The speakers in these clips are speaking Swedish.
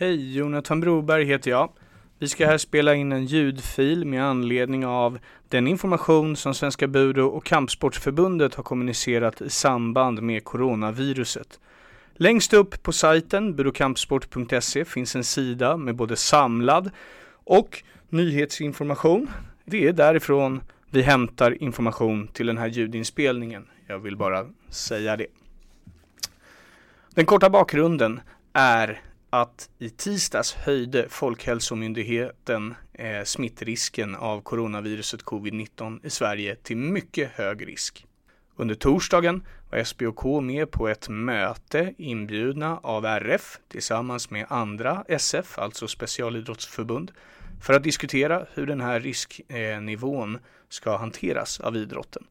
Hej, Jonathan Broberg heter jag. Vi ska här spela in en ljudfil med anledning av den information som Svenska Budo och Kampsportsförbundet har kommunicerat i samband med coronaviruset. Längst upp på sajten budokampsport.se finns en sida med både samlad och nyhetsinformation. Det är därifrån vi hämtar information till den här ljudinspelningen. Jag vill bara säga det. Den korta bakgrunden är att i tisdags höjde Folkhälsomyndigheten eh, smittrisken av coronaviruset covid-19 i Sverige till mycket hög risk. Under torsdagen var SBOK med på ett möte inbjudna av RF tillsammans med andra SF, alltså specialidrottsförbund, för att diskutera hur den här risknivån eh, ska hanteras av idrotten.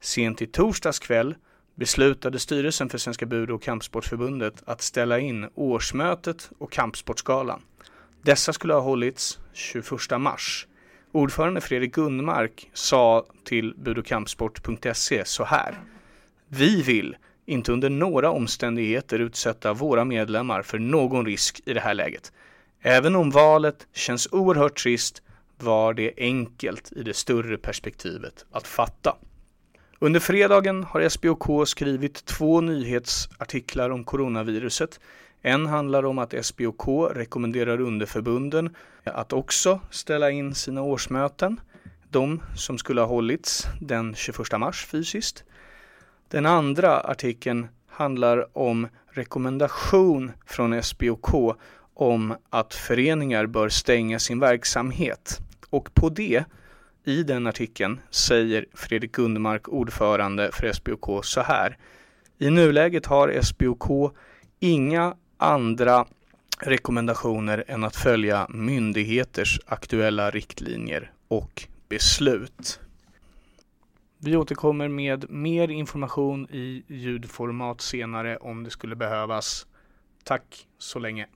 Sent i torsdags kväll beslutade styrelsen för Svenska Budo och Kampsportförbundet att ställa in årsmötet och Kampsportsgalan. Dessa skulle ha hållits 21 mars. Ordförande Fredrik Gunnmark sa till budokampsport.se så här. Vi vill inte under några omständigheter utsätta våra medlemmar för någon risk i det här läget. Även om valet känns oerhört trist var det enkelt i det större perspektivet att fatta. Under fredagen har SBOK skrivit två nyhetsartiklar om coronaviruset. En handlar om att SBOK rekommenderar underförbunden att också ställa in sina årsmöten, de som skulle ha hållits den 21 mars fysiskt. Den andra artikeln handlar om rekommendation från SBOK om att föreningar bör stänga sin verksamhet. Och på det i den artikeln säger Fredrik Gundemark, ordförande för SBOK, så här. I nuläget har SBOK inga andra rekommendationer än att följa myndigheters aktuella riktlinjer och beslut. Vi återkommer med mer information i ljudformat senare om det skulle behövas. Tack så länge.